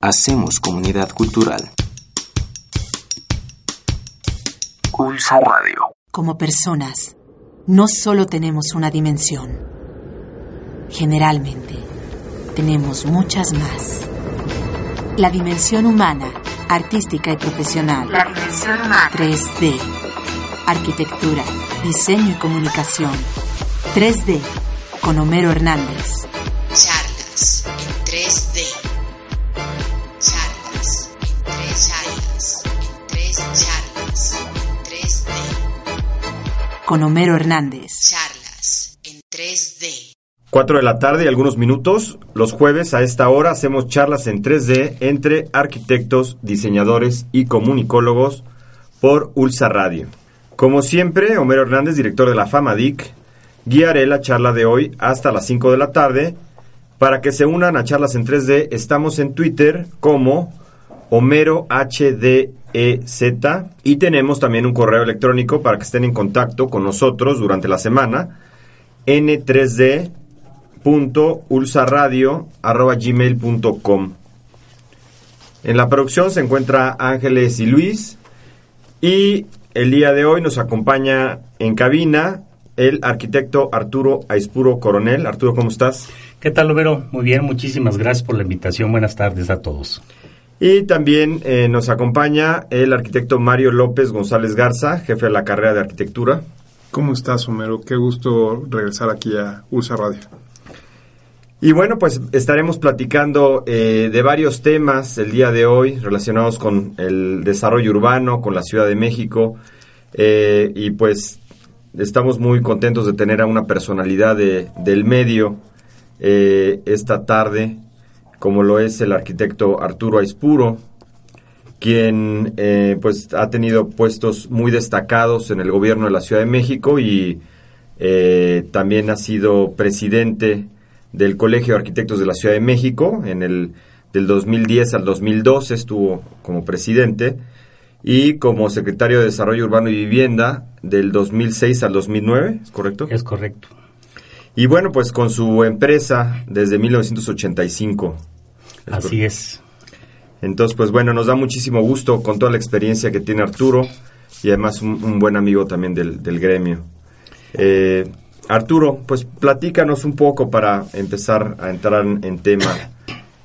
Hacemos comunidad cultural. Pulsa Radio. Como personas, no solo tenemos una dimensión. Generalmente, tenemos muchas más. La dimensión humana, artística y profesional. La dimensión humana. 3D. Arquitectura, diseño y comunicación. 3D. Con Homero Hernández. Charlas en 3D. Tres charlas. En tres charlas. En 3D. Con Homero Hernández. Charlas en 3D. 4 de la tarde y algunos minutos. Los jueves a esta hora hacemos charlas en 3D entre arquitectos, diseñadores y comunicólogos por Ulsa Radio. Como siempre, Homero Hernández, director de la FAMADIC, guiaré la charla de hoy hasta las 5 de la tarde. Para que se unan a charlas en 3D, estamos en Twitter como Homero HDZ y tenemos también un correo electrónico para que estén en contacto con nosotros durante la semana n3d.ulsaradio.gmail.com En la producción se encuentra Ángeles y Luis y el día de hoy nos acompaña en cabina el arquitecto Arturo Aispuro Coronel. Arturo, ¿cómo estás? ¿Qué tal, Overo? Muy bien, muchísimas gracias por la invitación. Buenas tardes a todos. Y también eh, nos acompaña el arquitecto Mario López González Garza, jefe de la carrera de arquitectura. ¿Cómo estás, Homero? Qué gusto regresar aquí a Ulsa Radio. Y bueno, pues estaremos platicando eh, de varios temas el día de hoy relacionados con el desarrollo urbano, con la Ciudad de México. eh, y pues estamos muy contentos de tener a una personalidad de- del medio eh, esta tarde, como lo es el arquitecto Arturo Aispuro, quien eh, pues ha tenido puestos muy destacados en el gobierno de la Ciudad de México y eh, también ha sido presidente del Colegio de Arquitectos de la Ciudad de México en el del 2010 al 2012 estuvo como presidente y como secretario de Desarrollo Urbano y Vivienda del 2006 al 2009, ¿es correcto? Es correcto. Y bueno, pues con su empresa desde 1985. Así es. Entonces, pues bueno, nos da muchísimo gusto con toda la experiencia que tiene Arturo y además un, un buen amigo también del, del gremio. Eh, Arturo, pues platícanos un poco para empezar a entrar en, tema.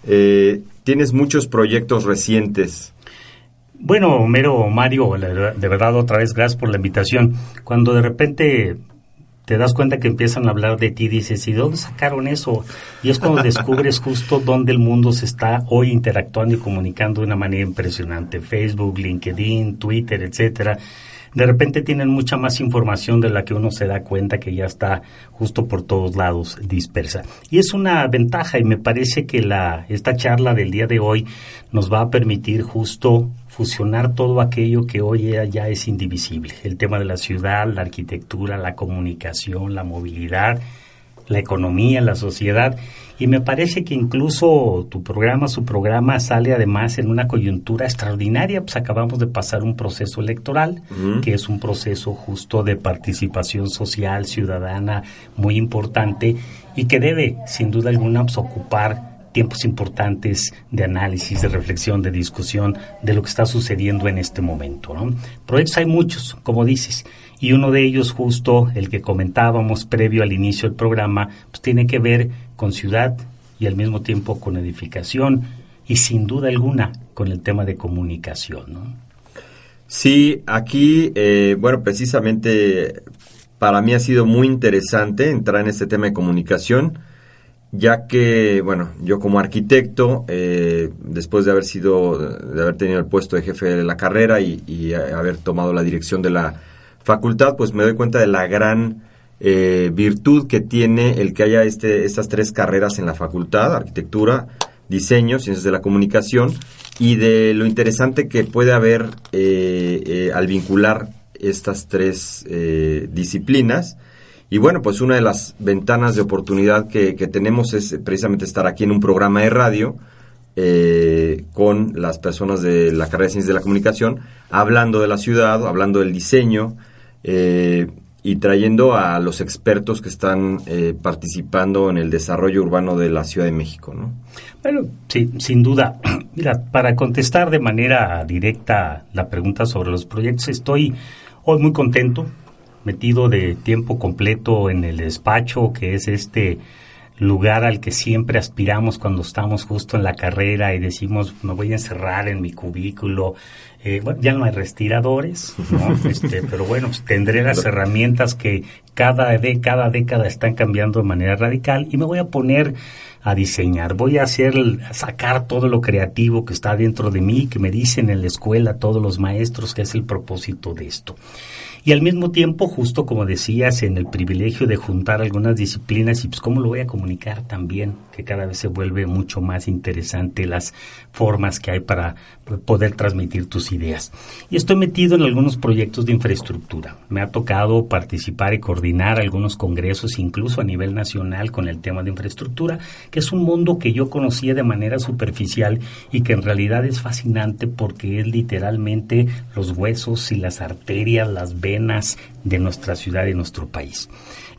Eh, tienes muchos proyectos recientes. Bueno, Homero, Mario, de verdad otra vez gracias por la invitación. Cuando de repente te das cuenta que empiezan a hablar de ti, dices, ¿y de dónde sacaron eso? Y es cuando descubres justo dónde el mundo se está hoy interactuando y comunicando de una manera impresionante. Facebook, LinkedIn, Twitter, etcétera. De repente tienen mucha más información de la que uno se da cuenta que ya está justo por todos lados dispersa. Y es una ventaja y me parece que la, esta charla del día de hoy nos va a permitir justo fusionar todo aquello que hoy ya- es indivisible. El tema de la ciudad, la arquitectura, la comunicación, la movilidad, la economía, la sociedad. Y me parece que incluso tu programa, su programa, sale además en una coyuntura extraordinaria. Pues acabamos de pasar un proceso electoral, que es un proceso justo de participación social, ciudadana, muy importante, y que debe, sin duda alguna, pues, ocupar tiempos importantes de análisis, de reflexión, de discusión de lo que está sucediendo en este momento. ¿no? Proyectos hay muchos, como dices, y uno de ellos justo el que comentábamos previo al inicio del programa, pues tiene que ver con ciudad y al mismo tiempo con edificación y sin duda alguna con el tema de comunicación. ¿no? Sí, aquí, eh, bueno, precisamente para mí ha sido muy interesante entrar en este tema de comunicación, ya que, bueno, yo como arquitecto, eh, después de haber sido, de haber tenido el puesto de jefe de la carrera y, haber tomado la dirección de la facultad, pues me doy cuenta de la gran eh, virtud que tiene el que haya este, estas tres carreras en la facultad, arquitectura, diseño, ciencias de la comunicación y de lo interesante que puede haber eh, eh, al vincular estas tres eh, disciplinas. Y bueno, pues una de las ventanas de oportunidad que, tenemos es precisamente estar aquí en un programa de radio con las personas de la carrera de ciencias de la comunicación, hablando de la ciudad, hablando del diseño eh, y trayendo a los expertos que están eh, participando en el desarrollo urbano de la Ciudad de México, ¿no? Bueno, sí, sin duda. Mira, para contestar de manera directa la pregunta sobre los proyectos, estoy hoy muy contento, metido de tiempo completo en el despacho, que es este lugar al que siempre aspiramos cuando estamos justo en la carrera y decimos, me voy a encerrar en mi cubículo. Eh, bueno, ya no hay respiradores, ¿no? este, pero bueno, pues, tendré las herramientas que cada, de, cada década están cambiando de manera radical y me voy a poner a diseñar, voy a hacer, a sacar todo lo creativo que está dentro de mí, que me dicen en la escuela todos los maestros que es el propósito de esto. Y al mismo tiempo, justo como decías, en el privilegio de juntar algunas disciplinas y pues cómo lo voy a comunicar también, que cada vez se vuelve mucho más interesante las formas que hay para poder transmitir tus ideas. Y estoy metido en algunos proyectos de infraestructura. Me ha tocado participar y coordinar algunos congresos, incluso a nivel nacional, con el tema de infraestructura, que es un mundo que yo conocía de manera superficial y que en realidad es fascinante porque es literalmente los huesos y las arterias, las venas, de nuestra ciudad y nuestro país.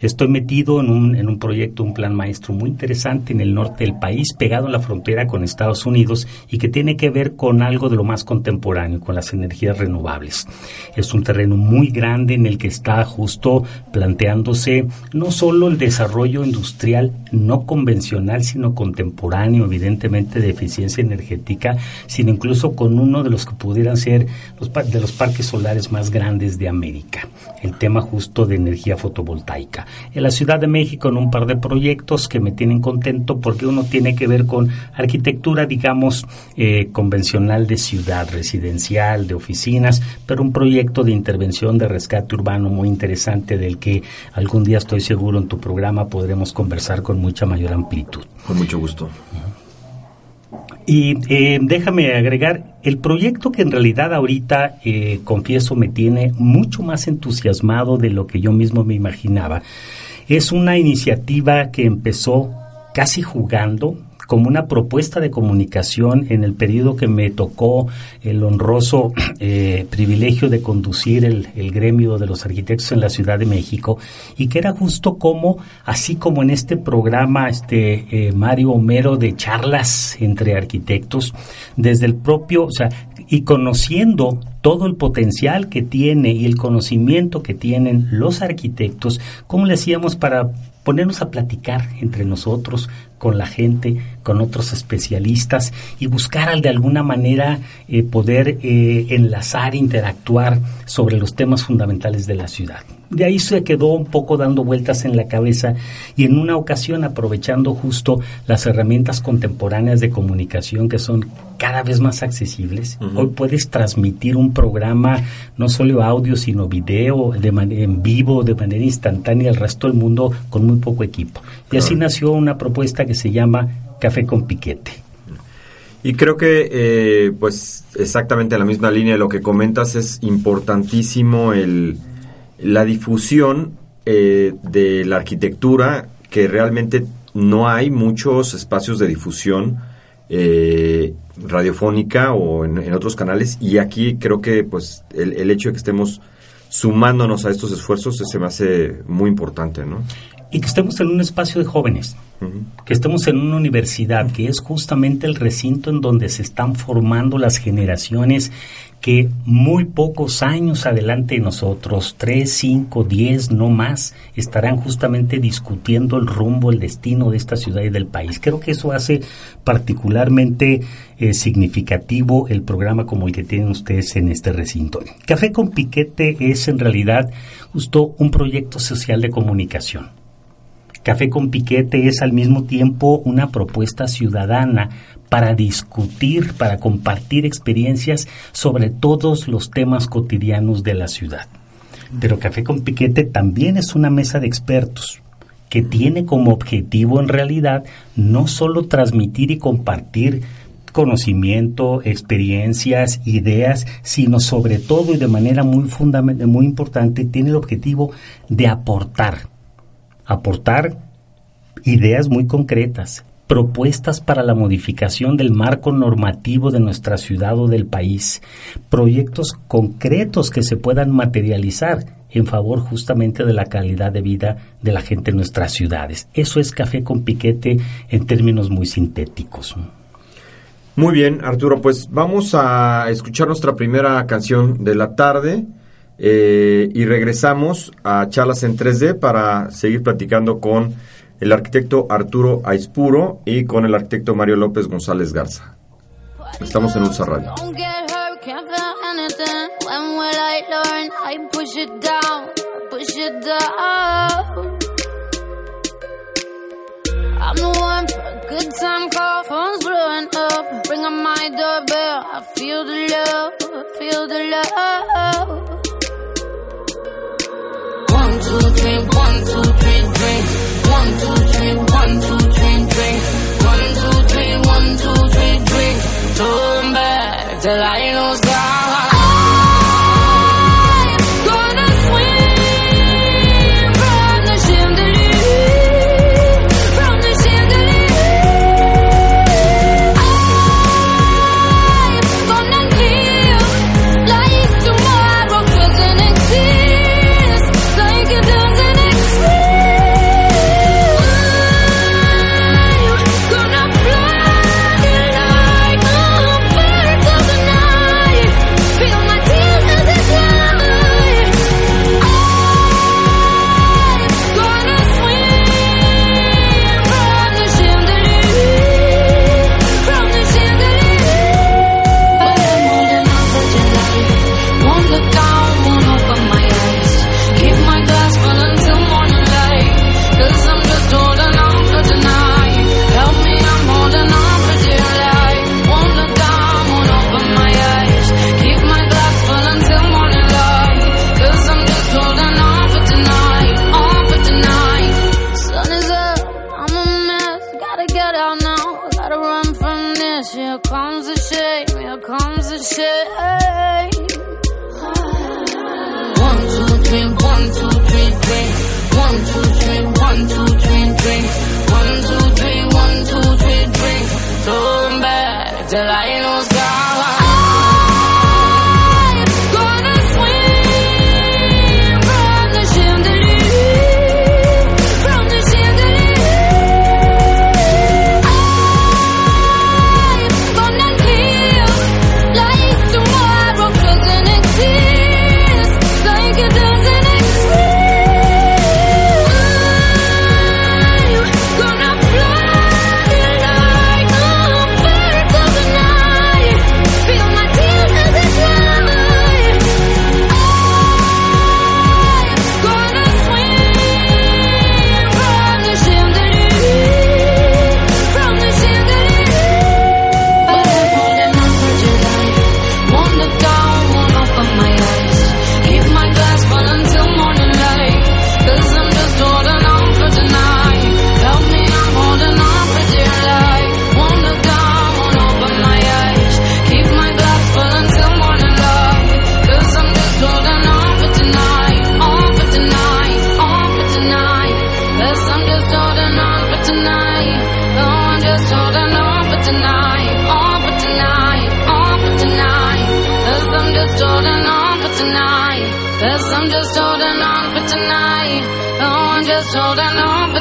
Estoy metido en un, en un proyecto, un plan maestro muy interesante en el norte del país, pegado en la frontera con Estados Unidos y que tiene que ver con algo de lo más contemporáneo, con las energías renovables. Es un terreno muy grande en el que está justo planteándose no solo el desarrollo industrial no convencional, sino contemporáneo, evidentemente de eficiencia energética, sino incluso con uno de los que pudieran ser los, de los parques solares más grandes de América, el tema justo de energía fotovoltaica en la Ciudad de México en un par de proyectos que me tienen contento porque uno tiene que ver con arquitectura, digamos, eh, convencional de ciudad, residencial, de oficinas, pero un proyecto de intervención de rescate urbano muy interesante del que algún día estoy seguro en tu programa podremos conversar con mucha mayor amplitud. Con mucho gusto. Y eh, déjame agregar, el proyecto que en realidad ahorita, eh, confieso, me tiene mucho más entusiasmado de lo que yo mismo me imaginaba, es una iniciativa que empezó casi jugando, como una propuesta de comunicación en el periodo que me tocó el honroso eh, privilegio de conducir el, gremio de los arquitectos en la Ciudad de México y que era justo como, así como en este programa este eh, Mario Homero de charlas entre arquitectos, desde el propio, o sea, y conociendo todo el potencial que tiene y el conocimiento que tienen los arquitectos, ¿cómo le hacíamos para ponernos a platicar entre nosotros, con la gente, con otros especialistas y buscar de alguna manera eh, poder eh, enlazar, interactuar sobre los temas fundamentales de la ciudad. De ahí se quedó un poco dando vueltas en la cabeza y en una ocasión aprovechando justo las herramientas contemporáneas de comunicación que son cada vez más accesibles. Hoy puedes transmitir un programa, no solo audio, sino video, de en vivo, de manera instantánea al resto del mundo con muy poco equipo. Y así nació una propuesta que se llama Café con Piquete. Y creo que, eh, pues, exactamente en la misma línea de lo que comentas, es importantísimo el, la difusión eh, de la arquitectura, que realmente no hay muchos espacios de difusión eh, radiofónica o en, otros canales, y aquí creo que, pues, el, el hecho de que estemos sumándonos a estos esfuerzos se me hace muy importante, ¿no? y que estemos en un espacio de jóvenes, que estemos en una universidad, que es justamente el recinto en donde se están formando las generaciones que muy pocos años adelante de nosotros, tres, cinco, diez, no más, estarán justamente discutiendo el rumbo, el destino de esta ciudad y del país. Creo que eso hace particularmente eh, significativo el programa como el que tienen ustedes en este recinto. Café con Piquete es en realidad justo un proyecto social de comunicación Café con Piquete es al mismo tiempo una propuesta ciudadana para discutir, para compartir experiencias sobre todos los temas cotidianos de la ciudad. Pero Café con Piquete también es una mesa de expertos que tiene como objetivo en realidad no solo transmitir y compartir conocimiento, experiencias, ideas, sino sobre todo y de manera muy fundamental, muy importante, tiene el objetivo de aportar, aportar ideas muy concretas, propuestas para la modificación del marco normativo de nuestra ciudad o del país, proyectos concretos que se puedan materializar en favor justamente de la calidad de vida de la gente en nuestras ciudades. Eso es café con piquete en términos muy sintéticos. Muy bien, Arturo, pues vamos a escuchar nuestra primera canción de la tarde eh, y regresamos a charlas en 3D para seguir platicando con el arquitecto Arturo Aispuro y con el arquitecto Mario López González Garza. Estamos en Ulsa Radio. I'm the one for a good time call, phone's blowing up. Ring on my doorbell, I feel the love. One, two, drink. One, two, three, one, two, three, drink. One, two, three, one, two, three, drink. Turn back till I lose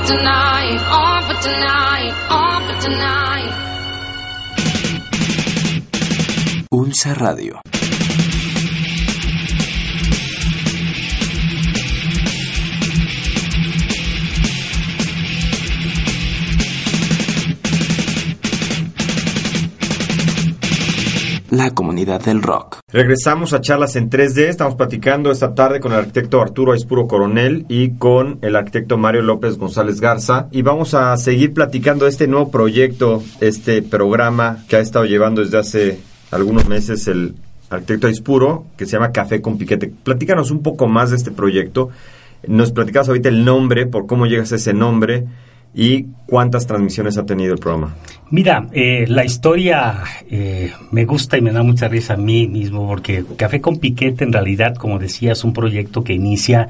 tonight. Radio. La comunidad del rock. Regresamos a charlas en 3D. Estamos platicando esta tarde con el arquitecto Arturo Aispuro Coronel y con el arquitecto Mario López González Garza. Y vamos a seguir platicando este nuevo proyecto, este programa que ha estado llevando desde hace algunos meses el arquitecto Aispuro, que se llama Café con Piquete. Platícanos un poco más de este proyecto Nos platicabas ahorita el nombre, por cómo llegas a ese nombre y cuántas transmisiones ha tenido el programa. Mira, eh, la historia eh, me gusta y me da mucha risa a mí mismo porque Café con Piquete en realidad, como decía, es un proyecto que inicia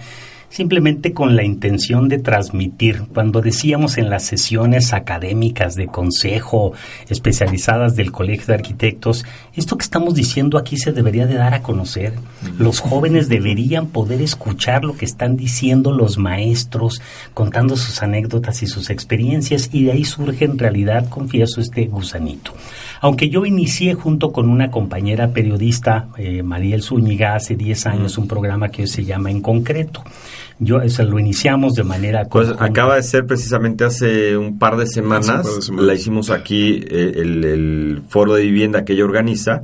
simplemente con la intención de transmitir. Cuando decíamos en las sesiones académicas de consejo especializadas del Colegio de Arquitectos, esto que estamos diciendo aquí se debería de dar a conocer. Los jóvenes deberían poder escuchar lo que están diciendo los maestros, contando sus anécdotas y sus experiencias, y de ahí surge en realidad, confieso, este gusanito. Aunque yo inicié junto con una compañera periodista, eh, Mariel Zúñiga, hace 10 años un programa que hoy se llama En Concreto. Yo, o sea, lo iniciamos de manera... Pues conjunta. acaba de ser precisamente hace un par de semanas, Hace un par de semanas. la hicimos aquí, eh, el, el foro de vivienda que ella organiza,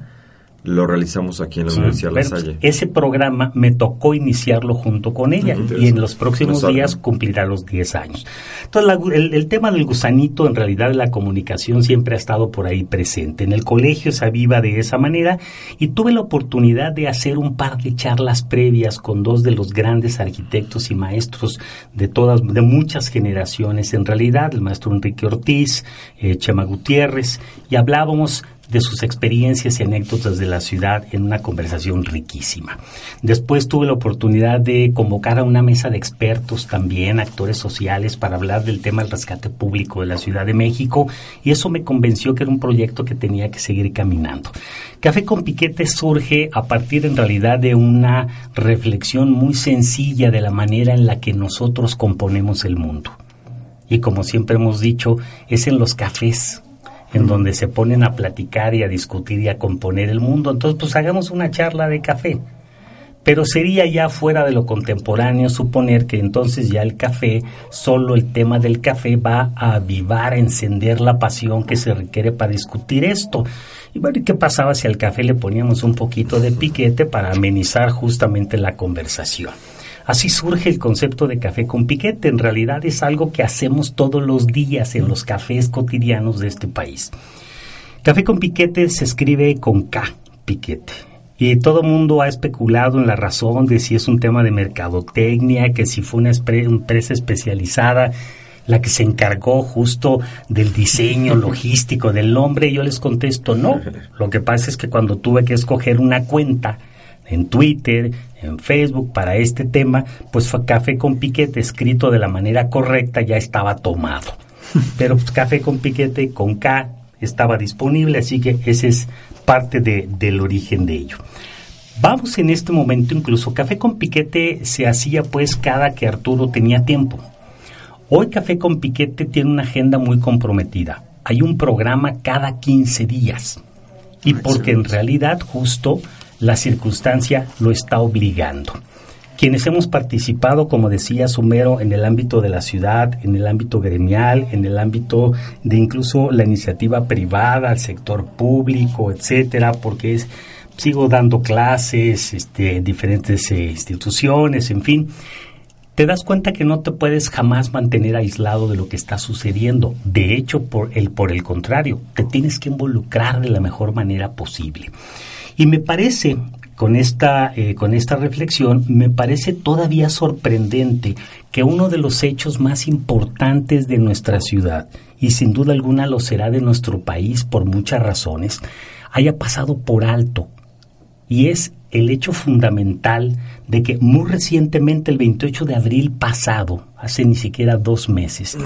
lo realizamos aquí en la Sí, Universidad La Salle. ese programa me tocó iniciarlo junto con ella y en los próximos días cumplirá los 10 años. Entonces, la- el, el tema del gusanito, en realidad, de la comunicación siempre ha estado por ahí presente. En el colegio se aviva de esa manera y tuve la oportunidad de hacer un par de charlas previas con dos de los grandes arquitectos y maestros de todas, de muchas generaciones. En realidad, el maestro Enrique Ortiz, eh, Chema Gutiérrez, y hablábamos de sus experiencias y anécdotas de la ciudad en una conversación riquísima. Después tuve la oportunidad de convocar a una mesa de expertos también, actores sociales, para hablar del tema del rescate público de la Ciudad de México y eso me convenció que era un proyecto que tenía que seguir caminando. Café con Piquete surge a partir en realidad de una reflexión muy sencilla de la manera en la que nosotros componemos el mundo. Y como siempre hemos dicho, es en los cafés en donde se ponen a platicar y a discutir y a componer el mundo. Entonces, pues hagamos una charla de café. Pero sería ya fuera de lo contemporáneo suponer que entonces ya el café, solo el tema del café va a avivar, a encender la pasión que se requiere para discutir esto. Y bueno, ¿y qué pasaba si al café le poníamos un poquito de piquete para amenizar justamente la conversación? Así surge el concepto de café con piquete. En realidad es algo que hacemos todos los días en los cafés cotidianos de este país. Café con piquete se escribe con K, piquete. Y todo el mundo ha especulado en la razón de si es un tema de mercadotecnia, que si fue una empresa especializada la que se encargó justo del diseño logístico del nombre. Y yo les contesto, no. Lo que pasa es que cuando tuve que escoger una cuenta en Twitter, en Facebook para este tema, pues fue Café con Piquete escrito de la manera correcta ya estaba tomado. Pero pues, Café con Piquete con K estaba disponible, así que ese es parte de- del origen de ello. Vamos en este momento incluso, Café con Piquete se hacía pues cada que Arturo tenía tiempo. Hoy Café con Piquete tiene una agenda muy comprometida. Hay un programa cada 15 días. Y porque en realidad justo la circunstancia lo está obligando. Quienes hemos participado, como decía Sumero, en el ámbito de la ciudad, en el ámbito gremial, en el ámbito de incluso la iniciativa privada, el sector público, etcétera, porque sigo dando clases este, en diferentes eh, instituciones, en fin, te das cuenta que no te puedes jamás mantener aislado de lo que está sucediendo. De hecho, por el, por el contrario, te tienes que involucrar de la mejor manera posible. Y me parece, con esta, eh, con esta reflexión, me parece todavía sorprendente que uno de los hechos más importantes de nuestra ciudad, y sin duda alguna lo será de nuestro país por muchas razones, haya pasado por alto y es el hecho fundamental de que muy recientemente, el 28 de abril pasado, hace ni siquiera dos meses,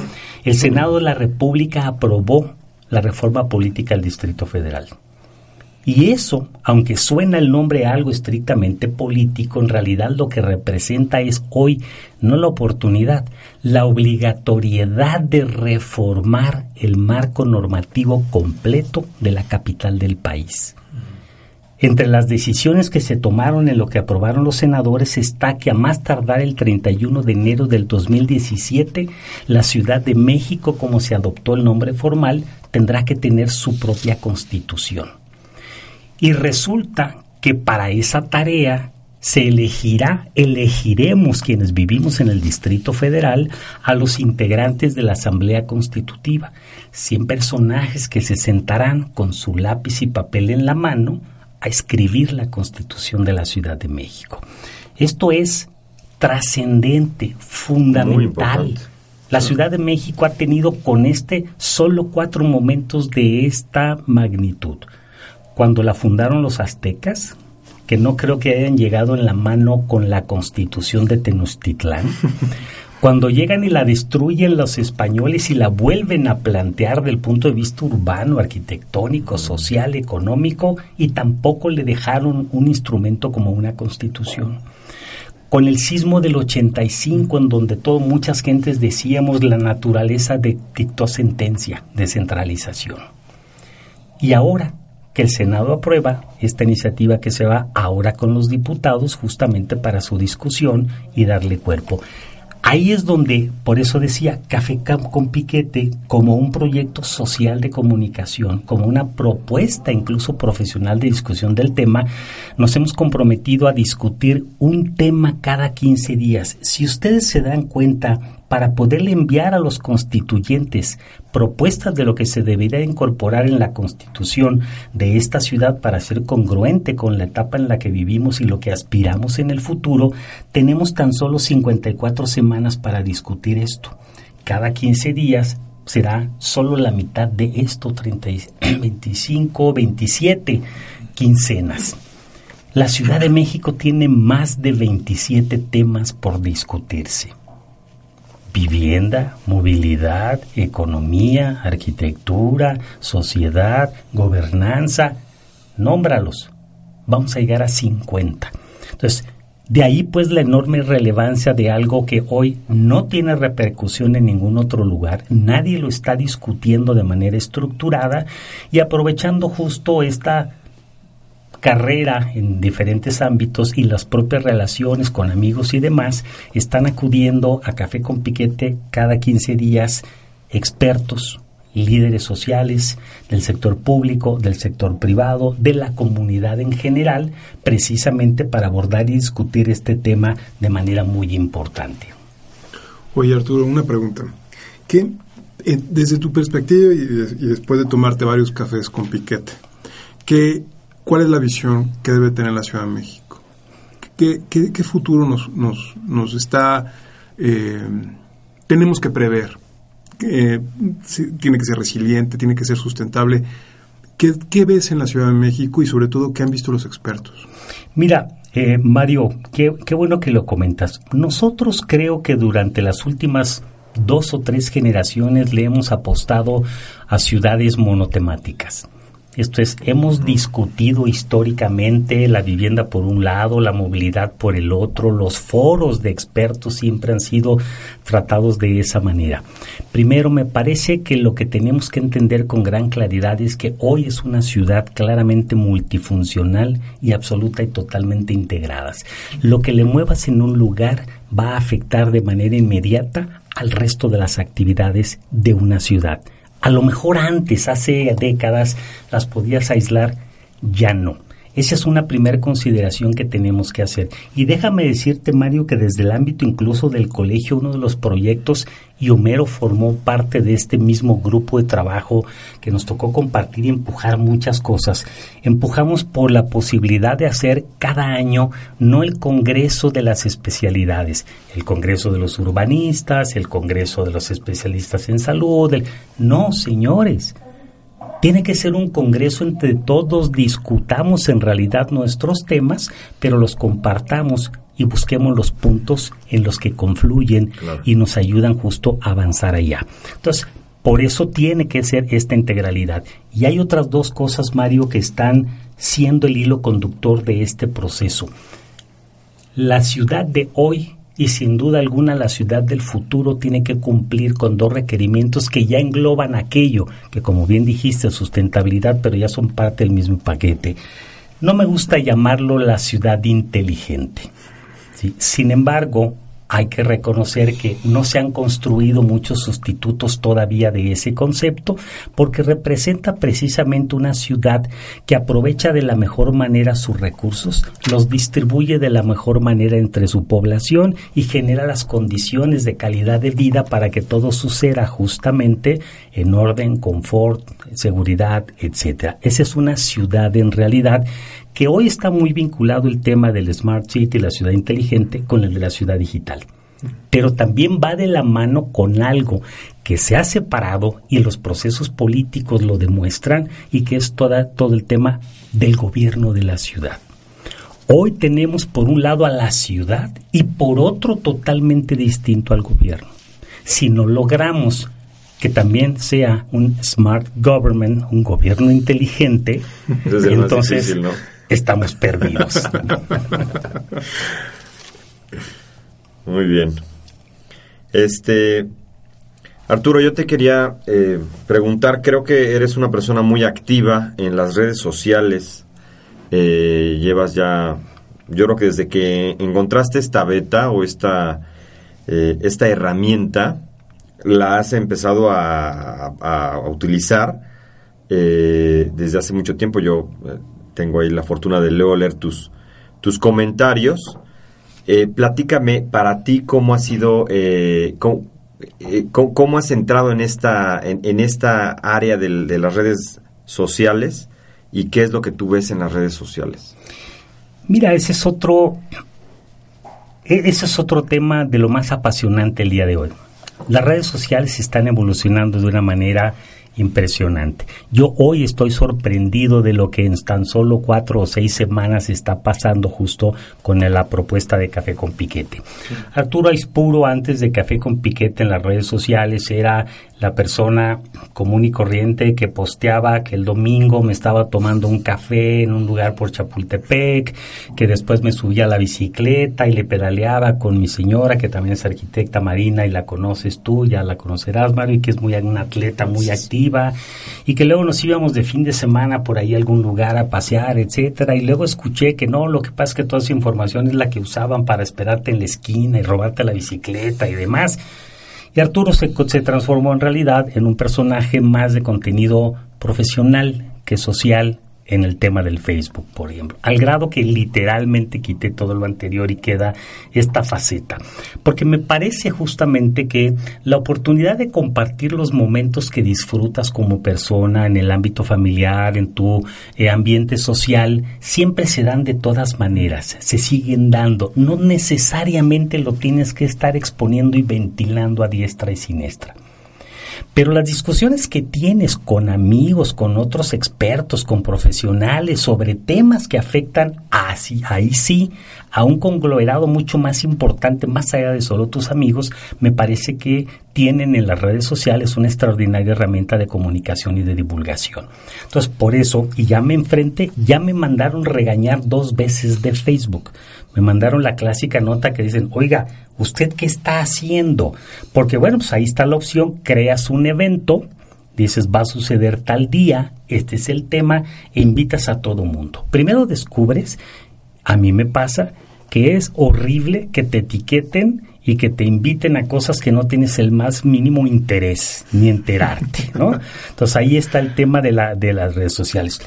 el Senado de la República aprobó la reforma política del Distrito Federal. Y eso, aunque suena el nombre a algo estrictamente político, en realidad lo que representa es hoy no la oportunidad, la obligatoriedad de reformar el marco normativo completo de la capital del país. Entre las decisiones que se tomaron en lo que aprobaron los senadores está que a más tardar el 31 de enero del 2017, la Ciudad de México, como se adoptó el nombre formal, tendrá que tener su propia constitución. Y resulta que para esa tarea se elegirá, elegiremos quienes vivimos en el Distrito Federal a los integrantes de la Asamblea Constitutiva, 100 personajes que se sentarán con su lápiz y papel en la mano a escribir la Constitución de la Ciudad de México. Esto es trascendente, fundamental. La Ciudad de México ha tenido con este solo cuatro momentos de esta magnitud. Cuando la fundaron los aztecas, que no creo que hayan llegado en la mano con la constitución de Tenochtitlán. Cuando llegan y la destruyen los españoles y la vuelven a plantear del punto de vista urbano, arquitectónico, social, económico, y tampoco le dejaron un instrumento como una constitución con el sismo del 85, en donde todo, muchas gentes decíamos la naturaleza de dictó sentencia de centralización. Y ahora que el Senado aprueba esta iniciativa que se va ahora con los diputados justamente para su discusión y darle cuerpo. Ahí es donde, por eso decía, Café Camp con Piquete como un proyecto social de comunicación, como una propuesta incluso profesional de discusión del tema, nos hemos comprometido a discutir un tema cada 15 días. Si ustedes se dan cuenta, para poderle enviar a los constituyentes propuestas de lo que se debería incorporar en la constitución de esta ciudad para ser congruente con la etapa en la que vivimos y lo que aspiramos en el futuro, tenemos tan solo 54 semanas para discutir esto. Cada 15 días será solo la mitad de esto, 30, y- 25, 27 quincenas. La Ciudad de México tiene más de 27 temas por discutirse vivienda, movilidad, economía, arquitectura, sociedad, gobernanza, nómbralos. Vamos a llegar a 50. Entonces, de ahí pues la enorme relevancia de algo que hoy no tiene repercusión en ningún otro lugar, nadie lo está discutiendo de manera estructurada y aprovechando justo esta carrera en diferentes ámbitos y las propias relaciones con amigos y demás, están acudiendo a Café con Piquete cada 15 días expertos, líderes sociales del sector público, del sector privado, de la comunidad en general, precisamente para abordar y discutir este tema de manera muy importante. Oye, Arturo, una pregunta. ¿Qué, eh, desde tu perspectiva y, y después de tomarte varios cafés con piquete, ¿qué, ¿cuál es la visión que debe tener la Ciudad de México? ¿Qué, futuro nos, nos, está... eh, tenemos que prever? Eh, tiene que ser resiliente, tiene que ser sustentable. ¿Qué, ¿Qué ves en la Ciudad de México y sobre todo qué han visto los expertos? Mira, eh, Mario, qué, qué bueno que lo comentas. Nosotros creo que durante las últimas dos o tres generaciones le hemos apostado a ciudades monotemáticas. Esto es, hemos discutido históricamente la vivienda por un lado, la movilidad por el otro, los foros de expertos siempre han sido tratados de esa manera. Primero, me parece que lo que tenemos que entender con gran claridad es que hoy es una ciudad claramente multifuncional y absoluta y totalmente integradas. Lo que le muevas en un lugar va a afectar de manera inmediata al resto de las actividades de una ciudad. A lo mejor antes, hace décadas, las podías aislar, ya no. Esa es una primera consideración que tenemos que hacer. Y déjame decirte, Mario, que desde el ámbito incluso del colegio, uno de los proyectos, y Homero formó parte de este mismo grupo de trabajo que nos tocó compartir y empujar muchas cosas. Empujamos por la posibilidad de hacer cada año no el Congreso de las especialidades, el Congreso de los urbanistas, el Congreso de los especialistas en salud. el- No, señores. Tiene que ser un congreso entre todos, discutamos en realidad nuestros temas, pero los compartamos y busquemos los puntos en los que confluyen Claro. y nos ayudan justo a avanzar allá. Entonces, por eso tiene que ser esta integralidad. Y hay otras dos cosas, Mario, que están siendo el hilo conductor de este proceso. La ciudad de hoy y sin duda alguna la ciudad del futuro tiene que cumplir con dos requerimientos que ya engloban aquello que como bien dijiste sustentabilidad pero ya son parte del mismo paquete. No me gusta llamarlo la ciudad inteligente. Sin embargo, hay que reconocer que no se han construido muchos sustitutos todavía de ese concepto porque representa precisamente una ciudad que aprovecha de la mejor manera sus recursos, los distribuye de la mejor manera entre su población y genera las condiciones de calidad de vida para que todo suceda justamente en orden, confort, seguridad, etcétera. Esa es una ciudad en realidad que hoy está muy vinculado el tema del Smart City, la ciudad inteligente, con el de la ciudad digital. Pero también va de la mano con algo que se ha separado y los procesos políticos lo demuestran y que es toda, todo el tema del gobierno de la ciudad. Hoy tenemos por un lado a la ciudad y por otro totalmente distinto al gobierno. Si no logramos que también sea un smart government, un gobierno inteligente, es entonces difícil, ¿no? estamos perdidos. Muy bien. Este, Arturo, yo te quería eh, preguntar, creo que eres una persona muy activa en las redes sociales. Eh, llevas ya, yo creo que desde que encontraste esta beta o esta, eh, esta herramienta, la has empezado a, a- utilizar eh, desde hace mucho tiempo. Yo eh, tengo ahí la fortuna de luego leer tus, tus comentarios. Eh, platícame para ti cómo ha sido, eh, cómo, cómo- has entrado en esta, en, esta área del- de las redes sociales y qué es lo que tú ves en las redes sociales. Mira, ese es otro, e- ese es otro tema de lo más apasionante el día de hoy. Las redes sociales están evolucionando de una manera impresionante. Yo hoy estoy sorprendido de lo que en tan solo cuatro o seis semanas está pasando justo con la propuesta de Café con Piquete. Arturo Aispuro, antes de Café con Piquete en las redes sociales, era la persona común y corriente que posteaba que el domingo me estaba tomando un café en un lugar por Chapultepec, que después me subía a la bicicleta y le pedaleaba con mi señora, que también es arquitecta marina y la conoces tú, ya la conocerás, Mario, y que es muy una atleta muy activa, y que luego nos íbamos de fin de semana por ahí a algún lugar a pasear, etcétera, y luego escuché que no, lo que pasa es que toda esa información es la que usaban para esperarte en la esquina y robarte la bicicleta y demás. Y Arturo se, se transformó en realidad en un personaje más de contenido profesional que social en el tema del Facebook, por ejemplo, al grado que literalmente quité todo lo anterior y queda esta faceta, porque me parece justamente que la oportunidad de compartir los momentos que disfrutas como persona en el ámbito familiar, en tu eh, ambiente social, siempre se dan de todas maneras, se siguen dando, no necesariamente lo tienes que estar exponiendo y ventilando a diestra y siniestra. Pero las discusiones que tienes con amigos, con otros expertos, con profesionales sobre temas que afectan así, ahí sí, a un conglomerado mucho más importante, más allá de solo tus amigos, me parece que tienen en las redes sociales una extraordinaria herramienta de comunicación y de divulgación. Entonces, por eso, y ya me enfrenté, ya me mandaron regañar dos veces de Facebook. Me mandaron la clásica nota que dicen, oiga, ¿usted qué está haciendo? Porque bueno, pues ahí está la opción, creas un evento, dices va a suceder tal día, este es el tema, e invitas a todo mundo. Primero descubres, a mí me pasa, que es horrible que te etiqueten y que te inviten a cosas que no tienes el más mínimo interés ni enterarte, ¿no? Entonces ahí está el tema de, la, de las redes sociales.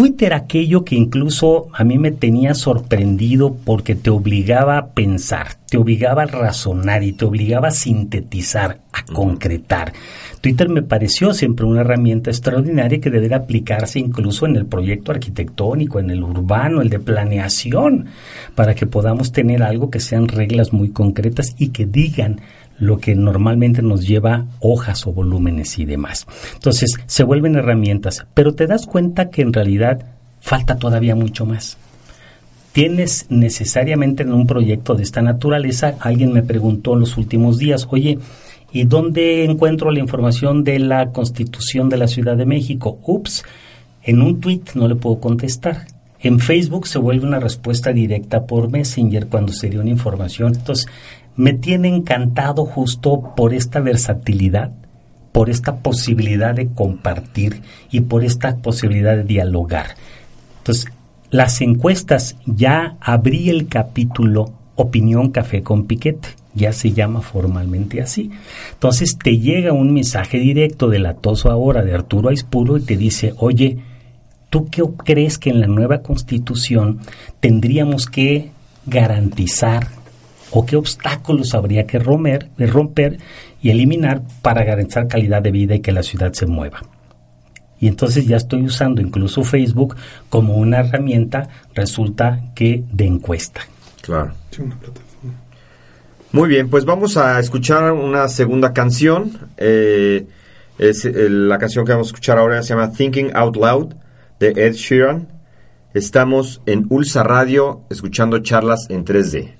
Twitter aquello que incluso a mí me tenía sorprendido porque te obligaba a pensar, te obligaba a razonar y te obligaba a sintetizar, a concretar. Twitter me pareció siempre una herramienta extraordinaria que debería aplicarse incluso en el proyecto arquitectónico, en el urbano, el de planeación, para que podamos tener algo que sean reglas muy concretas y que digan lo que normalmente nos lleva hojas o volúmenes y demás. Entonces, se vuelven herramientas, pero te das cuenta que en realidad falta todavía mucho más. Tienes necesariamente en un proyecto de esta naturaleza, alguien me preguntó en los últimos días, oye, ¿y dónde encuentro la información de la Constitución de la Ciudad de México? Ups, en un tweet no le puedo contestar. En Facebook se vuelve una respuesta directa por Messenger cuando se dio una información. Entonces, me tiene encantado justo por esta versatilidad, por esta posibilidad de compartir y por esta posibilidad de dialogar. Entonces, las encuestas, ya abrí el capítulo Opinión Café con Piquete, ya se llama formalmente así. Entonces te llega un mensaje directo del atoso ahora de Arturo Aispuro y te dice, oye, ¿tú qué crees que en la nueva constitución tendríamos que garantizar o qué obstáculos habría que romper, romper y eliminar para garantizar calidad de vida y que la ciudad se mueva? y entonces ya estoy usando incluso Facebook como una herramienta, resulta que de encuesta. Claro. Sí, una plataforma. Muy bien, pues vamos a escuchar una segunda canción. Eh, es, eh, la canción que vamos a escuchar ahora se llama Thinking Out Loud de Ed Sheeran. Estamos en Ulsa Radio escuchando charlas en 3D.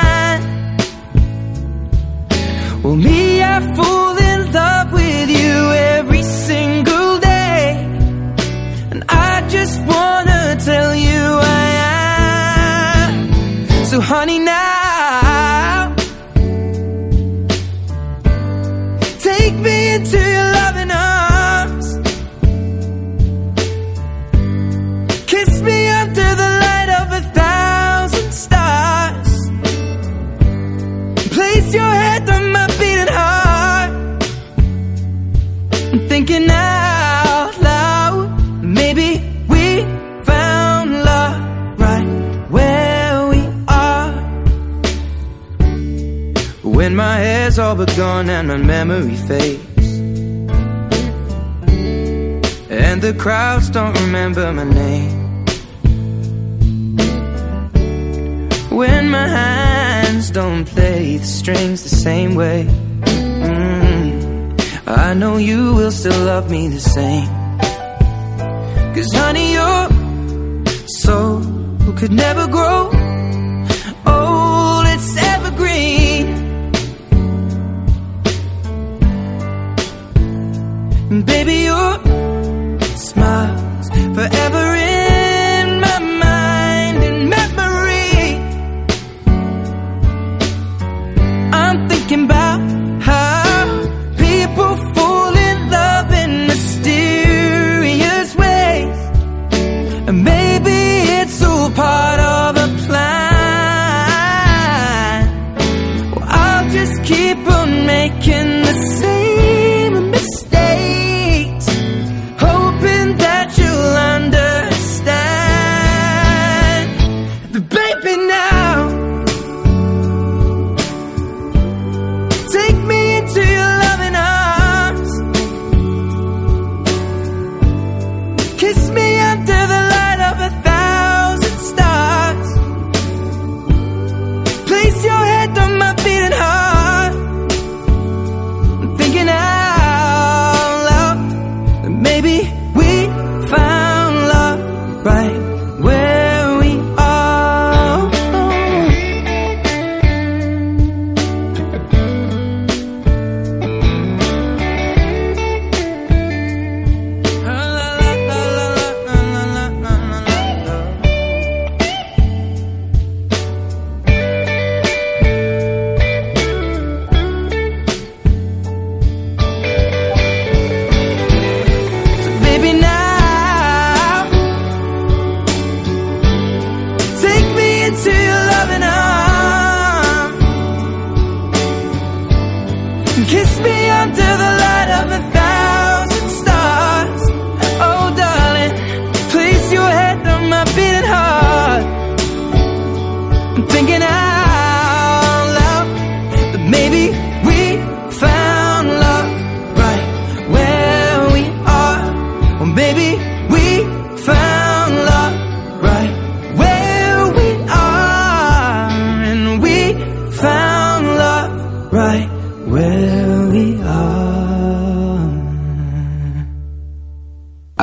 Me, love me the same.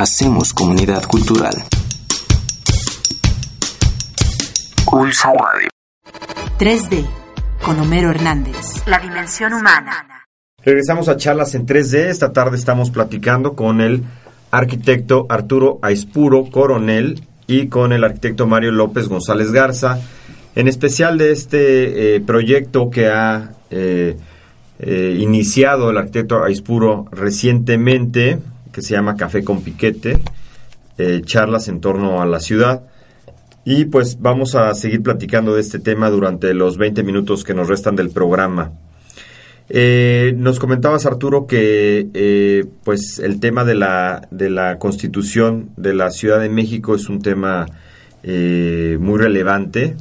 Hacemos comunidad cultural. Pulsa Radio. 3D, con Homero Hernández. La dimensión humana. Regresamos a charlas en 3D. Esta tarde estamos platicando con el arquitecto Arturo Aispuro Coronel y con el arquitecto Mario López González Garza, en especial de este eh, proyecto que ha eh, eh, iniciado el arquitecto Aispuro recientemente, que se llama Café con Piquete, eh, charlas en torno a la ciudad. Y pues vamos a seguir platicando de este tema durante los 20 minutos que nos restan del programa. Eh, nos comentabas, Arturo, que eh, pues el tema de la, de la constitución de la Ciudad de México es un tema muy relevante.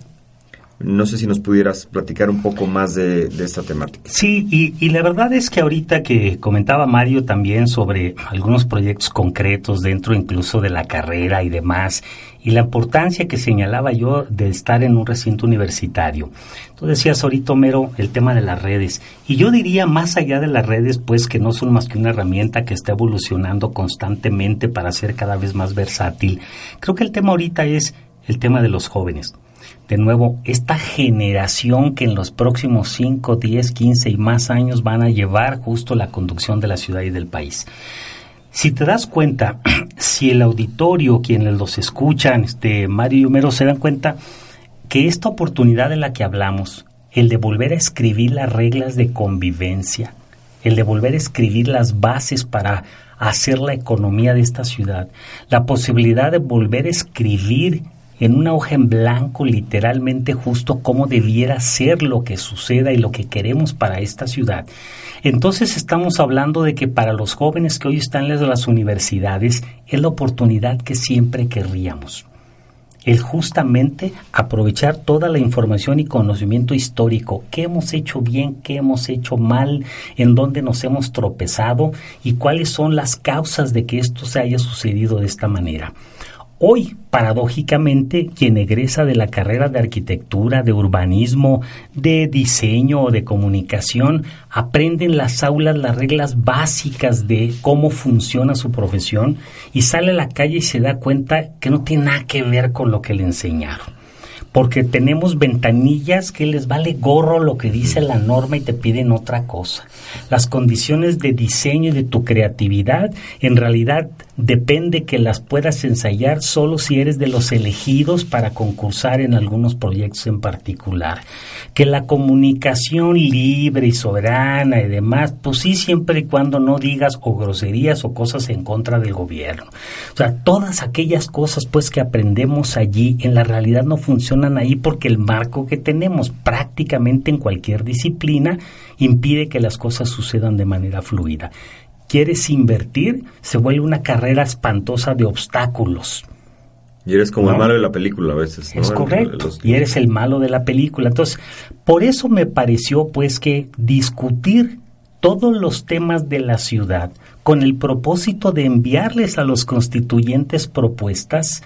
No sé si nos pudieras platicar un poco más de, esta temática. Sí, y, y la verdad es que ahorita que comentaba Mario también sobre algunos proyectos concretos dentro incluso de la carrera y demás, y la importancia que señalaba yo de estar en un recinto universitario. Tú decías ahorita, Homero, el tema de las redes. Y yo diría, más allá de las redes, pues que no son más que una herramienta que está evolucionando constantemente para ser cada vez más versátil. Creo que el tema ahorita es el tema de los jóvenes. De nuevo, esta generación que en los próximos 5, 10, 15 y más años van a llevar justo la conducción de la ciudad y del país. Si te das cuenta, si el auditorio, quienes los escuchan, este Mario y Homero, se dan cuenta que esta oportunidad de la que hablamos, el de volver a escribir las reglas de convivencia, el de volver a escribir las bases para hacer la economía de esta ciudad, la posibilidad de volver a escribir en una hoja en blanco literalmente justo cómo debiera ser lo que suceda y lo que queremos para esta ciudad. Entonces estamos hablando de que para los jóvenes que hoy están en las universidades es la oportunidad que siempre querríamos. El justamente aprovechar toda la información y conocimiento histórico, qué hemos hecho bien, qué hemos hecho mal, en dónde nos hemos tropezado y cuáles son las causas de que esto se haya sucedido de esta manera. Hoy, paradójicamente, quien egresa de la carrera de arquitectura, de urbanismo, de diseño o de comunicación, aprende en las aulas las reglas básicas de cómo funciona su profesión y sale a la calle y se da cuenta que no tiene nada que ver con lo que le enseñaron porque tenemos ventanillas que les vale gorro lo que dice la norma y te piden otra cosa. Las condiciones de diseño y de tu creatividad en realidad depende que las puedas ensayar solo si eres de los elegidos para concursar en algunos proyectos en particular. Que la comunicación libre y soberana y demás, pues sí siempre y cuando no digas o groserías o cosas en contra del gobierno. O sea, todas aquellas cosas pues que aprendemos allí en la realidad no funcionan ahí porque el marco que tenemos prácticamente en cualquier disciplina impide que las cosas sucedan de manera fluida. Quieres invertir, se vuelve una carrera espantosa de obstáculos. Y eres como el malo de la película a veces. ¿no? Es El- correcto. los- Y eres el malo de la película. Entonces, por eso me pareció pues que discutir todos los temas de la ciudad con el propósito de enviarles a los constituyentes propuestas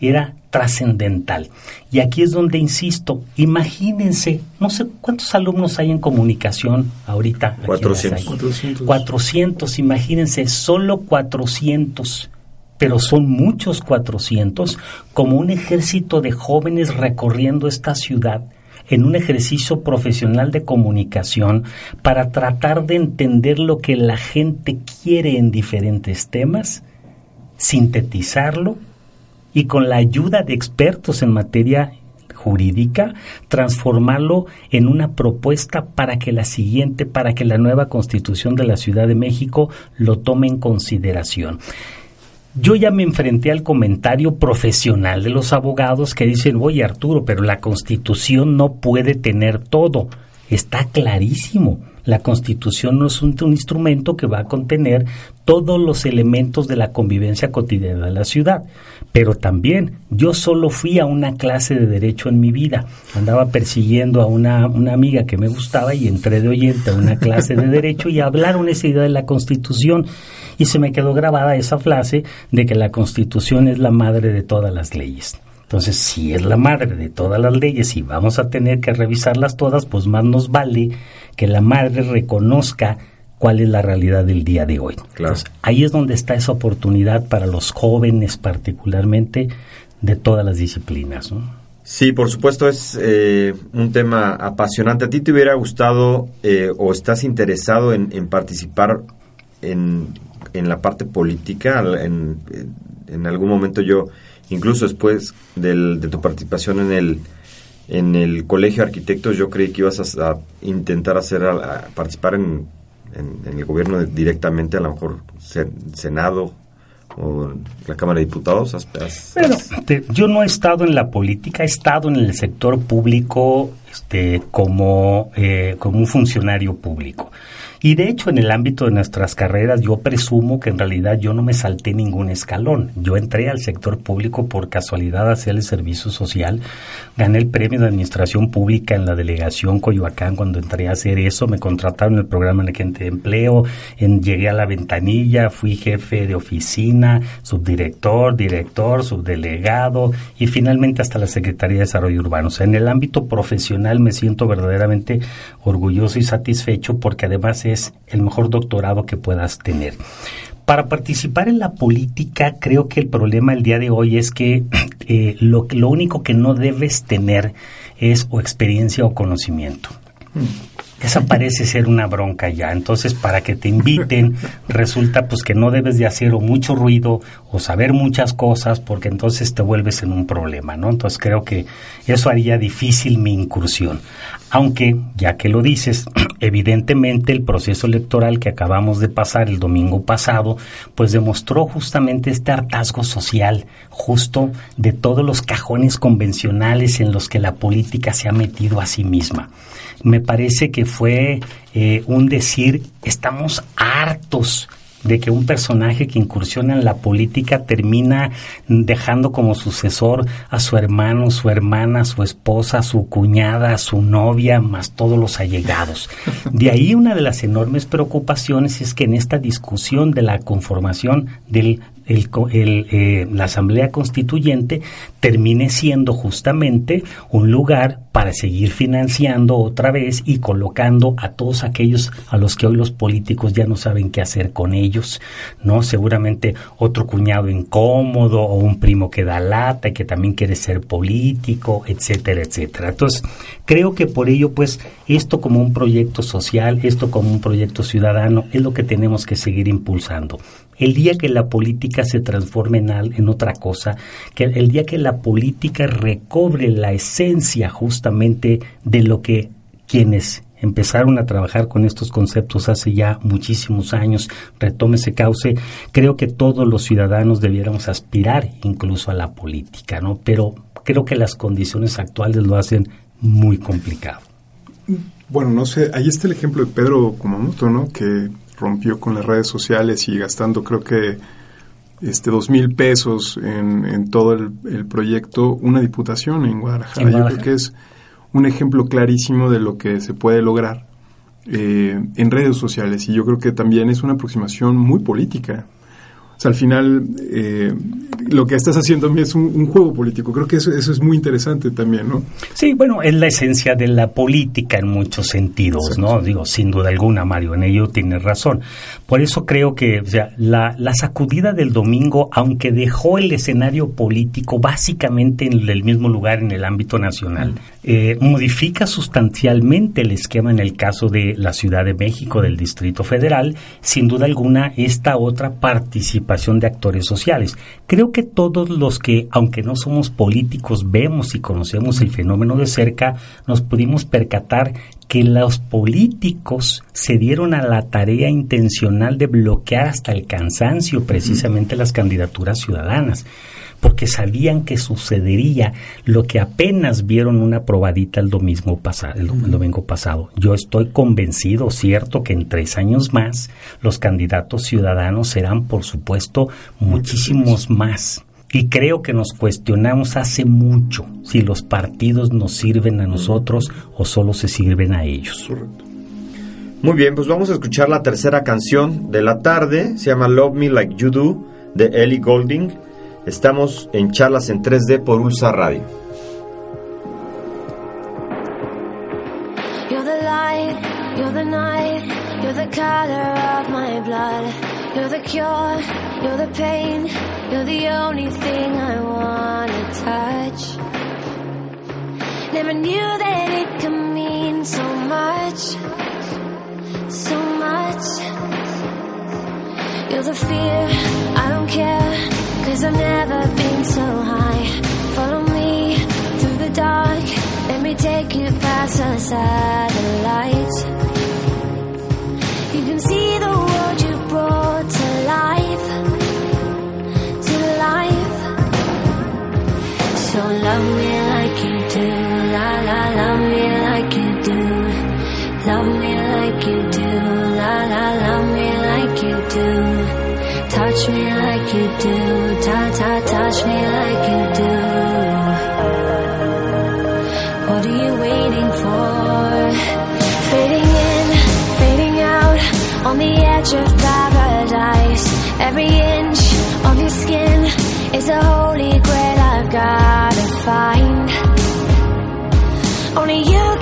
era trascendental. Y aquí es donde insisto, imagínense, no sé cuántos alumnos hay en comunicación ahorita. aquí en la 400. SAI? 400. 400, imagínense, solo 400, pero son muchos 400, como un ejército de jóvenes recorriendo esta ciudad en un ejercicio profesional de comunicación para tratar de entender lo que la gente quiere en diferentes temas, sintetizarlo y con la ayuda de expertos en materia jurídica, transformarlo en una propuesta para que la siguiente, para que la nueva constitución de la Ciudad de México lo tome en consideración. Yo ya me enfrenté al comentario profesional de los abogados que dicen, oye Arturo, pero la constitución no puede tener todo. Está clarísimo. La constitución no es un, un instrumento que va a contener todos los elementos de la convivencia cotidiana de la ciudad. Pero también yo solo fui a una clase de derecho en mi vida. Andaba persiguiendo a una, una amiga que me gustaba y entré de oyente a una clase de derecho y hablaron esa idea de la constitución. Y se me quedó grabada esa frase de que la constitución es la madre de todas las leyes. Entonces, si es la madre de todas las leyes y vamos a tener que revisarlas todas, pues más nos vale que la madre reconozca cuál es la realidad del día de hoy. Claro. Entonces, ahí es donde está esa oportunidad para los jóvenes particularmente de todas las disciplinas. ¿no? Sí, por supuesto es eh, un tema apasionante. ¿A ti te hubiera gustado eh, o estás interesado en, en participar en, en la parte política? En, en algún momento yo, incluso después del- de tu participación en el en el colegio de arquitectos, yo creí que ibas a, a intentar hacer a, a participar en, en- en el gobierno de- directamente, a lo mejor sen- Senado o la Cámara de Diputados. Has- has- te- yo no he estado en la política, he estado en el sector público este, como, eh, como un funcionario público. Y de hecho, en el ámbito de nuestras carreras, yo presumo que en realidad yo no me salté ningún escalón. Yo entré al sector público por casualidad hacia el servicio social. Gané el premio de administración pública en la delegación Coyoacán cuando entré a hacer eso. Me contrataron el programa en el que de empleo. En, llegué a la ventanilla, fui jefe de oficina, subdirector, director, subdelegado y finalmente hasta la Secretaría de Desarrollo Urbano. O sea, en el ámbito profesional me siento verdaderamente orgulloso y satisfecho porque además es el mejor doctorado que puedas tener. Para participar en la política, creo que el problema el día de hoy es que eh, lo, lo único que no debes tener es o experiencia o conocimiento. Esa parece ser una bronca ya. Entonces, para que te inviten, resulta pues que no debes de hacer o mucho ruido o saber muchas cosas, porque entonces te vuelves en un problema, ¿no? Entonces creo que eso haría difícil mi incursión. Aunque, ya que lo dices, evidentemente el proceso electoral que acabamos de pasar el domingo pasado, pues demostró justamente este hartazgo social, justo de todos los cajones convencionales en los que la política se ha metido a sí misma. Me parece que fue eh, un decir, estamos hartos de que un personaje que incursiona en la política termina dejando como sucesor a su hermano, su hermana, su esposa, su cuñada, su novia, más todos los allegados. De ahí una de las enormes preocupaciones es que en esta discusión de la conformación del el, el, eh, la Asamblea Constituyente termine siendo justamente un lugar para seguir financiando otra vez y colocando a todos aquellos a los que hoy los políticos ya no saben qué hacer con ellos, ¿no? Seguramente otro cuñado incómodo o un primo que da lata y que también quiere ser político, etcétera, etcétera. Entonces, creo que por ello, pues, esto como un proyecto social, esto como un proyecto ciudadano, es lo que tenemos que seguir impulsando. El día que la política se transforme en, en otra cosa, que el día que la política recobre la esencia justamente de lo que quienes empezaron a trabajar con estos conceptos hace ya muchísimos años, retome ese cauce, creo que todos los ciudadanos debiéramos aspirar incluso a la política, ¿no? Pero creo que las condiciones actuales lo hacen muy complicado. Bueno, no sé, ahí está el ejemplo de Pedro Kumamoto, ¿no? Que rompió con las redes sociales y gastando creo que este dos mil pesos en, en todo el, el, proyecto una diputación en Guadalajara. En Guadalajara. Yo creo que es un ejemplo clarísimo de lo que se puede lograr eh, en redes sociales y yo creo que también es una aproximación muy política. O sea, al final eh, lo que estás haciendo a mí es un, un juego político. Creo que eso, eso, es muy interesante también, ¿no? Sí, bueno, es la esencia de la política en muchos sentidos, ¿no? Digo, sin duda alguna, Mario, en ello tienes razón. Por eso creo que o sea, la, la, sacudida del domingo, aunque dejó el escenario político básicamente en el mismo lugar en el ámbito nacional, mm. Eh, modifica sustancialmente el esquema en el caso de la Ciudad de México, del Distrito Federal, sin duda alguna, esta otra participación de actores sociales. Creo que todos los que, aunque no somos políticos, vemos y conocemos el fenómeno de cerca, nos pudimos percatar que los políticos se dieron a la tarea intencional de bloquear hasta el cansancio precisamente las candidaturas ciudadanas porque sabían que sucedería lo que apenas vieron una probadita el domingo, pasado, el domingo pasado. Yo estoy convencido, cierto, que en tres años más los candidatos ciudadanos serán, por supuesto, muchísimos más. Y creo que nos cuestionamos hace mucho si los partidos nos sirven a nosotros o solo se sirven a ellos. Muy bien, pues vamos a escuchar la tercera canción de la tarde. Se llama Love Me Like You Do de Ellie Golding. Estamos en charlas en 3D por Ulsa Radio. You're the light, you're the night, You're the color of my blood. You're the cure. You're the pain. You're the only thing I wanna touch. Never knew that it could mean so much. So much. You're the fear. I don't care. Cause I've never been so high. Follow me through the dark. Let me take you past the satellites. You can see the world you brought to life. To life. So love me like you do. La la, love me like you do. Love me like you do. La la, love me like you do. Touch me Every inch of your skin is a holy grail I've gotta find. Only you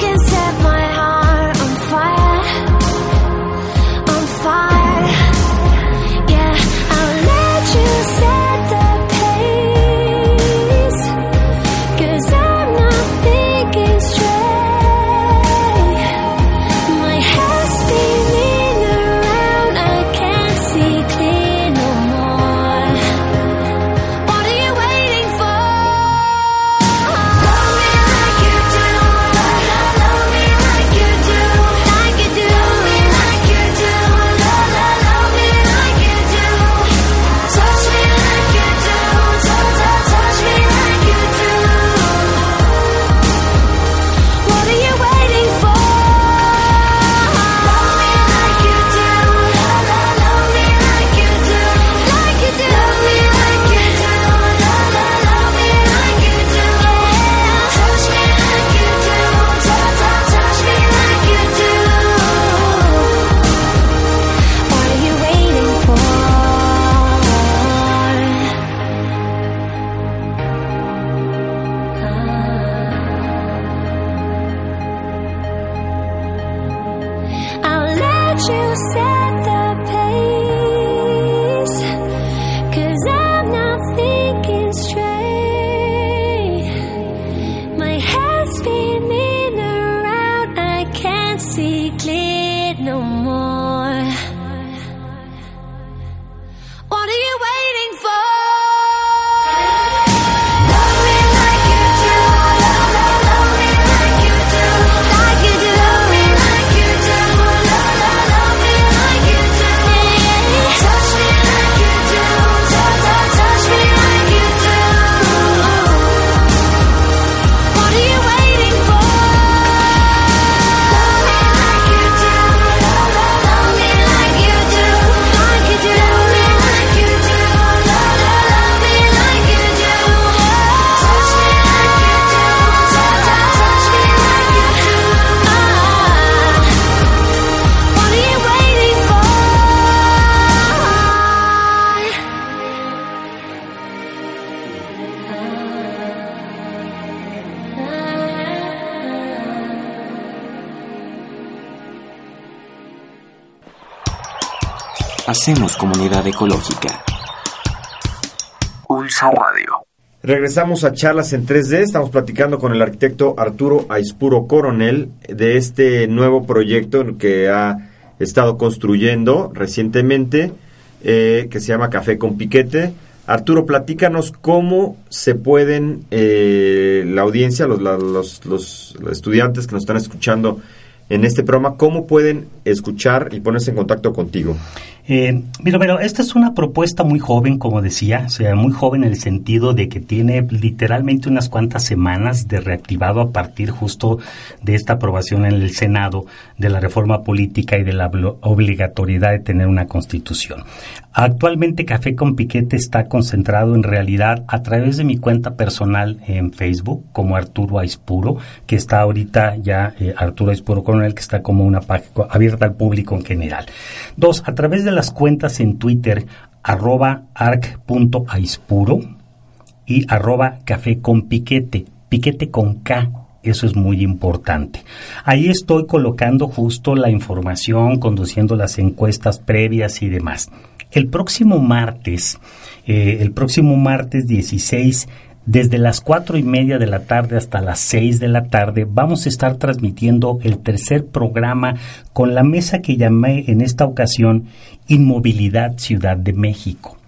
Hacemos comunidad ecológica. Pulsa Radio. Regresamos a charlas en 3D. Estamos platicando con el arquitecto Arturo Aispuro Coronel de este nuevo proyecto que ha estado construyendo recientemente, eh, que se llama Café con Piquete. Arturo, platícanos cómo se pueden, eh, la audiencia, los, la- los, los estudiantes que nos están escuchando en este programa, cómo pueden escuchar y ponerse en contacto contigo. Eh, mira, pero esta es una propuesta muy joven, como decía, o sea, muy joven en el sentido de que tiene literalmente unas cuantas semanas de reactivado a partir justo de esta aprobación en el Senado de la reforma política y de la obligatoriedad de tener una constitución. Actualmente Café con Piquete está concentrado en realidad a través de mi cuenta personal en Facebook como Arturo Aispuro, que está ahorita ya eh, Arturo Aispuro Coronel, que está como una página abierta al público en general. Dos, a través de las cuentas en Twitter arroba arc.aispuro y arroba café con piquete, piquete con K Eso es muy importante. Ahí estoy colocando justo la información, conduciendo las encuestas previas y demás. El próximo martes, eh, el próximo martes 16, desde las cuatro y media de la tarde hasta las seis de la tarde, vamos a estar transmitiendo el tercer programa con la mesa que llamé en esta ocasión Inmovilidad Ciudad de México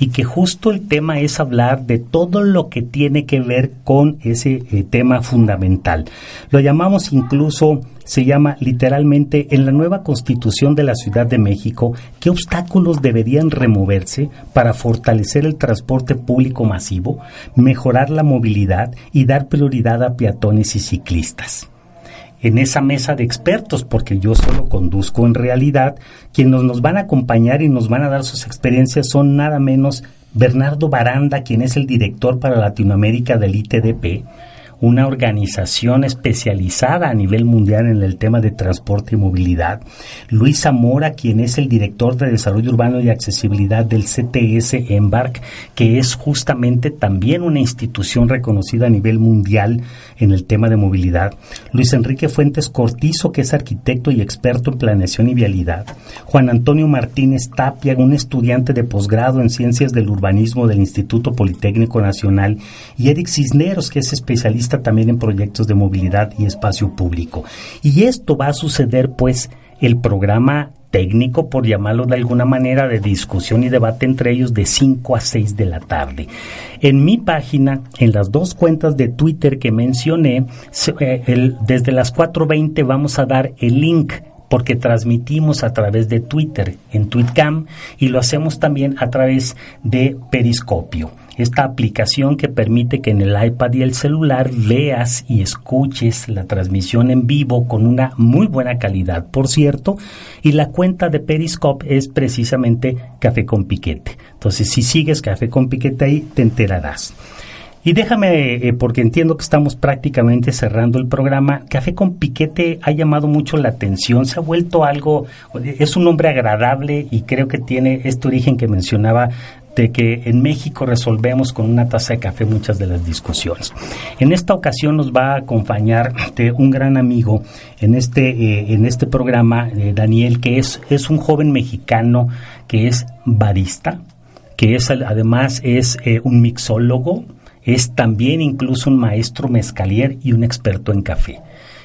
y que justo el tema es hablar de todo lo que tiene que ver con ese eh, tema fundamental. Lo llamamos incluso, se llama literalmente en la nueva constitución de la Ciudad de México, qué obstáculos deberían removerse para fortalecer el transporte público masivo, mejorar la movilidad y dar prioridad a peatones y ciclistas en esa mesa de expertos, porque yo solo conduzco en realidad, quienes nos van a acompañar y nos van a dar sus experiencias son nada menos Bernardo Baranda, quien es el director para Latinoamérica del ITDP, una organización especializada a nivel mundial en el tema de transporte y movilidad. Luis Zamora, quien es el director de Desarrollo Urbano y Accesibilidad del CTS Embark, que es justamente también una institución reconocida a nivel mundial en el tema de movilidad. Luis Enrique Fuentes Cortizo, que es arquitecto y experto en planeación y vialidad. Juan Antonio Martínez Tapia, un estudiante de posgrado en Ciencias del Urbanismo del Instituto Politécnico Nacional. Y Eric Cisneros, que es especialista también en proyectos de movilidad y espacio público. Y esto va a suceder pues el programa técnico, por llamarlo de alguna manera, de discusión y debate entre ellos de 5 a 6 de la tarde. En mi página, en las dos cuentas de Twitter que mencioné, eh, desde las 4.20 vamos a dar el link porque transmitimos a través de Twitter en Tweetcam y lo hacemos también a través de Periscopio. Esta aplicación que permite que en el iPad y el celular veas y escuches la transmisión en vivo con una muy buena calidad, por cierto, y la cuenta de Periscope es precisamente Café con Piquete. Entonces, si sigues Café con Piquete ahí, te enterarás. Y déjame, eh, porque entiendo que estamos prácticamente cerrando el programa, Café con Piquete ha llamado mucho la atención, se ha vuelto algo, es un nombre agradable y creo que tiene este origen que mencionaba de que en México resolvemos con una taza de café muchas de las discusiones. En esta ocasión nos va a acompañar de un gran amigo en este, eh, en este programa, eh, Daniel, que es, es un joven mexicano que es barista, que es además es eh, un mixólogo, es también incluso un maestro mezcalier y un experto en café.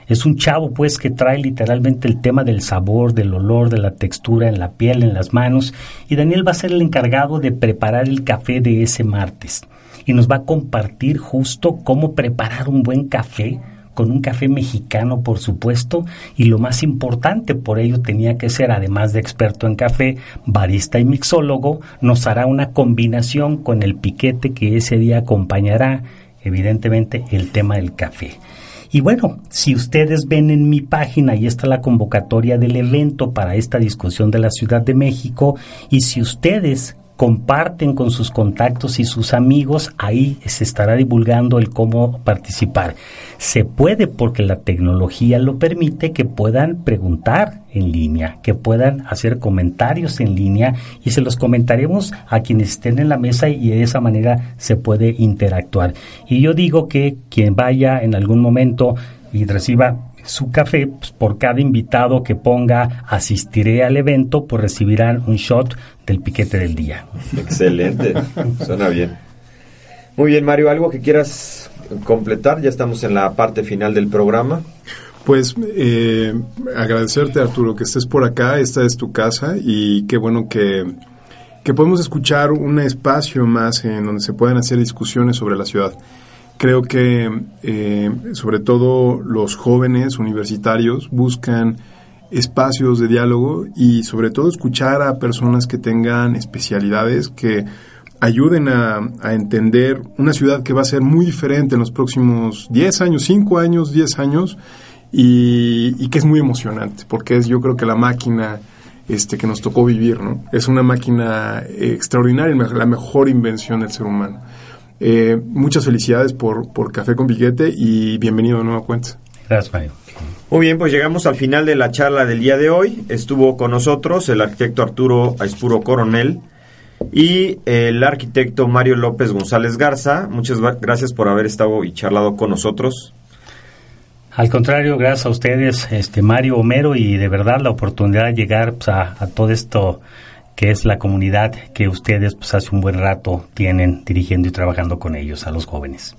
Es un chavo pues que trae literalmente el tema del sabor, del olor, de la textura en la piel, en las manos. Y Daniel va a ser el encargado de preparar el café de ese martes. Y nos va a compartir justo cómo preparar un buen café con un café mexicano, por supuesto, y lo más importante, por ello tenía que ser, además de experto en café, barista y mixólogo, nos hará una combinación con el piquete que ese día acompañará, evidentemente, el tema del café. Y bueno, si ustedes ven en mi página, ahí está la convocatoria del evento para esta discusión de la Ciudad de México, y si ustedes comparten con sus contactos y sus amigos, ahí se estará divulgando el cómo participar. Se puede porque la tecnología lo permite que puedan preguntar en línea, que puedan hacer comentarios en línea y se los comentaremos a quienes estén en la mesa y de esa manera se puede interactuar. Y yo digo que quien vaya en algún momento y reciba su café, pues, por cada invitado que ponga asistiré al evento, pues recibirán un shot del piquete del día. Excelente, suena bien. Muy bien, Mario, ¿algo que quieras completar? Ya estamos en la parte final del programa. Pues eh, agradecerte Arturo que estés por acá, esta es tu casa y qué bueno que, que podemos escuchar un espacio más en donde se puedan hacer discusiones sobre la ciudad. Creo que eh, sobre todo los jóvenes universitarios buscan espacios de diálogo y sobre todo escuchar a personas que tengan especialidades que ayuden a, entender una ciudad que va a ser muy diferente en los próximos 10 años, 5 años, 10 años y, que es muy emocionante porque es yo creo que la máquina este, que nos tocó vivir, ¿no? Es una máquina extraordinaria, la mejor invención del ser humano. Eh, muchas felicidades por, por Café con Piquete y bienvenido de nuevo a. Gracias, Mario. Muy bien, pues llegamos al final de la charla del día de hoy. Estuvo con nosotros el arquitecto Arturo Aispuro Coronel y el arquitecto Mario López González Garza. Muchas gracias por haber estado y charlado con nosotros. Al contrario, gracias a ustedes, este Mario Homero, y de verdad la oportunidad de llegar pues, a, a todo esto que es la comunidad que ustedes pues hace un buen rato tienen dirigiendo y trabajando con ellos, a los jóvenes.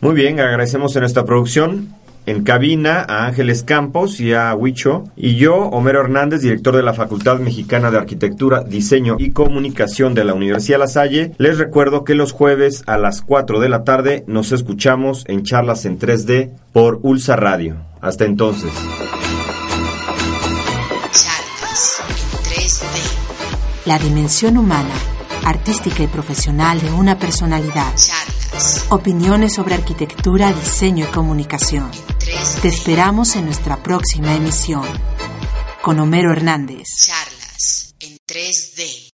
Muy bien, agradecemos en esta producción en cabina a Ángeles Campos y a Huicho y yo, Homero Hernández, director de la Facultad Mexicana de Arquitectura, Diseño y Comunicación de la Universidad La Salle, les recuerdo que los jueves a las 4 de la tarde nos escuchamos en charlas en 3D por Ulsa Radio. Hasta entonces. Charlas en 3D. La dimensión humana, artística y profesional de una personalidad. Charlas Opiniones sobre arquitectura, diseño y comunicación. 3D. Te esperamos en nuestra próxima emisión. Con Homero Hernández. Charlas en 3D.